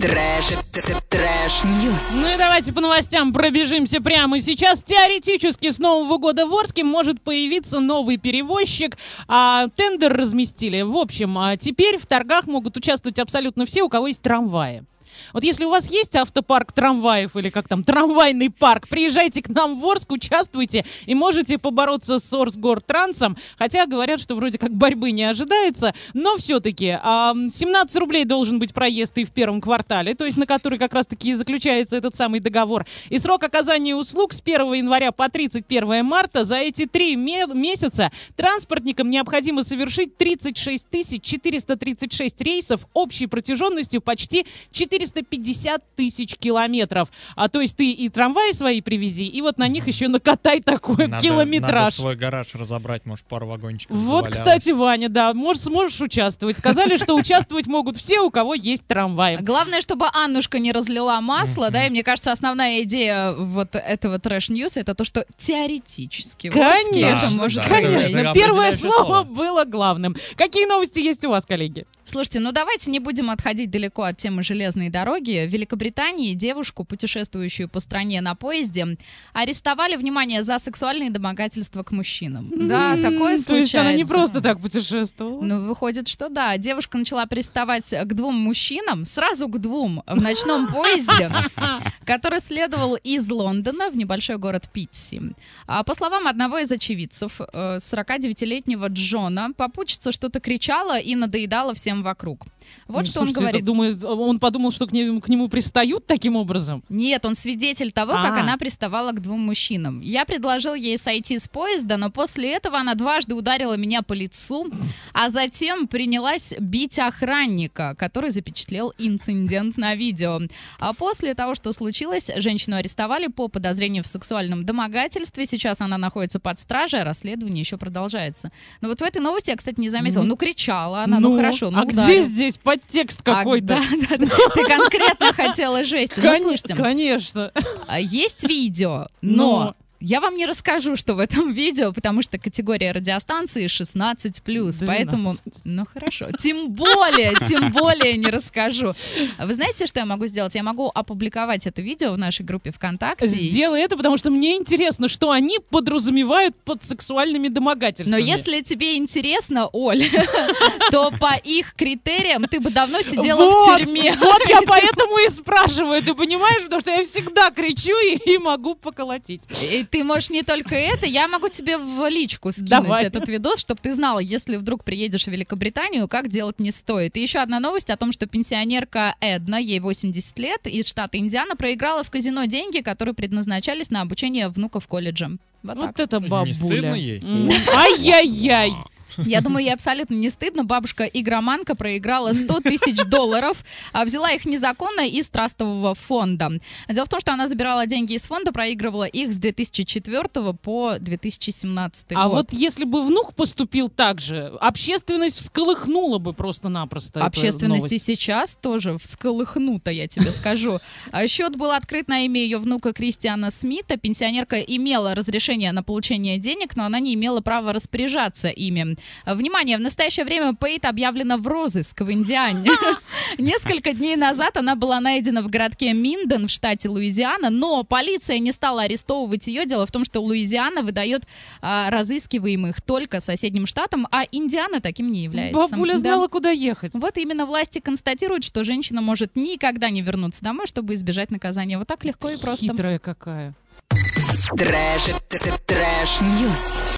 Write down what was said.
Trash, trash, news. Ну и давайте по новостям пробежимся прямо сейчас. Теоретически с Нового года в Орске может появиться новый перевозчик. А, тендер разместили. В общем, а теперь в торгах могут участвовать абсолютно все, у кого есть трамваи. Вот если у вас есть автопарк трамваев или как там, трамвайный парк, приезжайте к нам в Орск, участвуйте и можете побороться с Орсгортрансом. Хотя говорят, что вроде как борьбы не ожидается, но все-таки 17 рублей должен быть проезд и в первом квартале, то есть на который как раз-таки и заключается этот самый договор. И срок оказания услуг с 1 января по 31 марта. За эти три месяца транспортникам необходимо совершить 36 436 рейсов общей протяженностью почти 4 450 тысяч километров. А то есть ты и трамваи свои привези, и вот на них еще накатай такой надо, километраж. Надо свой гараж разобрать, может, пару вагончиков Вот, завалялось. кстати, Ваня, да, можешь, сможешь участвовать. Сказали, что участвовать могут все, у кого есть трамвай. Главное, чтобы Аннушка не разлила масло, да, и мне кажется, основная идея вот этого трэш-ньюса это то, что теоретически. Конечно, может конечно. Первое слово. было главным. Какие новости есть у вас, коллеги? Слушайте, ну давайте не будем отходить далеко от темы железной дороги. В Великобритании девушку, путешествующую по стране на поезде, арестовали, внимание, за сексуальные домогательства к мужчинам. Да, такое случается. То есть она не просто так путешествовала. Ну, выходит, что да. Девушка начала приставать к двум мужчинам, сразу к двум, в ночном поезде, который следовал из Лондона в небольшой город Питси. А по словам одного из очевидцев, э, 49-летнего Джона, попутчица что-то кричала и надоедала всем вокруг. Вот Ну, что он слушайте, говорит. это думает, он подумал, что к нему, к нему пристают таким образом. Нет, он свидетель того, как А. она приставала к двум мужчинам. Я предложил ей сойти с поезда, но после этого она дважды ударила меня по лицу, а затем принялась бить охранника, который запечатлел инцидент на видео. А после того, что случилось, женщину арестовали по подозрению в сексуальном домогательстве. Сейчас она находится под стражей, а расследование еще продолжается. Но вот в этой новости я, кстати, не заметила. Ну. Ну, кричала она, ну, хорошо, ну а где здесь подтекст А, какой-то? да, да, да. Ты конкретно хотела жести. Ну, Конечно, слушайте, конечно. а, Есть видео, но Но. Я вам не расскажу, что в этом видео, потому что категория радиостанции 16+, поэтому, 12. ну хорошо, тем более, тем более не расскажу. Вы знаете, что я могу сделать? Я могу опубликовать это видео в нашей группе ВКонтакте. Сделай это, потому что мне интересно, что они подразумевают под сексуальными Но домогательствами. если тебе интересно, Оль, то по их критериям ты бы давно сидела вот, в тюрьме. Вот я поэтому и спрашиваю, ты понимаешь, потому что я всегда кричу и, и могу поколотить. И ты можешь не только это, я могу тебе в личку скинуть Давай. этот видос, чтобы ты знала, если вдруг приедешь в Великобританию, как делать не стоит. И еще одна новость о том, что пенсионерка Эдна, ей 80 лет, из штата Индиана, проиграла в казино деньги, которые предназначались на обучение внуков колледжа. Вот так. Вот это Не бабуля. стыдно ей? Ай-яй-яй. Я думаю, ей абсолютно не стыдно. Бабушка игроманка проиграла 100 тысяч долларов, а взяла их незаконно из трастового фонда. Дело в том, что она забирала деньги из фонда, проигрывала их с 2004 по 2017 А год. вот если бы внук поступил так же, общественность всколыхнула бы просто-напросто. Общественность и сейчас тоже всколыхнута, я тебе скажу. А Счет был открыт на имя ее внука Кристиана Смита. Пенсионерка имела разрешение на получение денег, но она не имела права распоряжаться ими. Внимание, в настоящее время Пейт объявлена в розыск в Индиане. Несколько дней назад она была найдена в городке Минден в штате Луизиана, но полиция не стала арестовывать ее. Дело в том, что Луизиана выдает а, разыскиваемых только соседним штатам, а Индиана таким не является. Бабуля Да. знала, куда ехать. Вот именно власти констатируют, что женщина может никогда не вернуться домой, чтобы избежать наказания. Вот так легко и просто. Хитрая какая. Трэш, трэш, ньюс.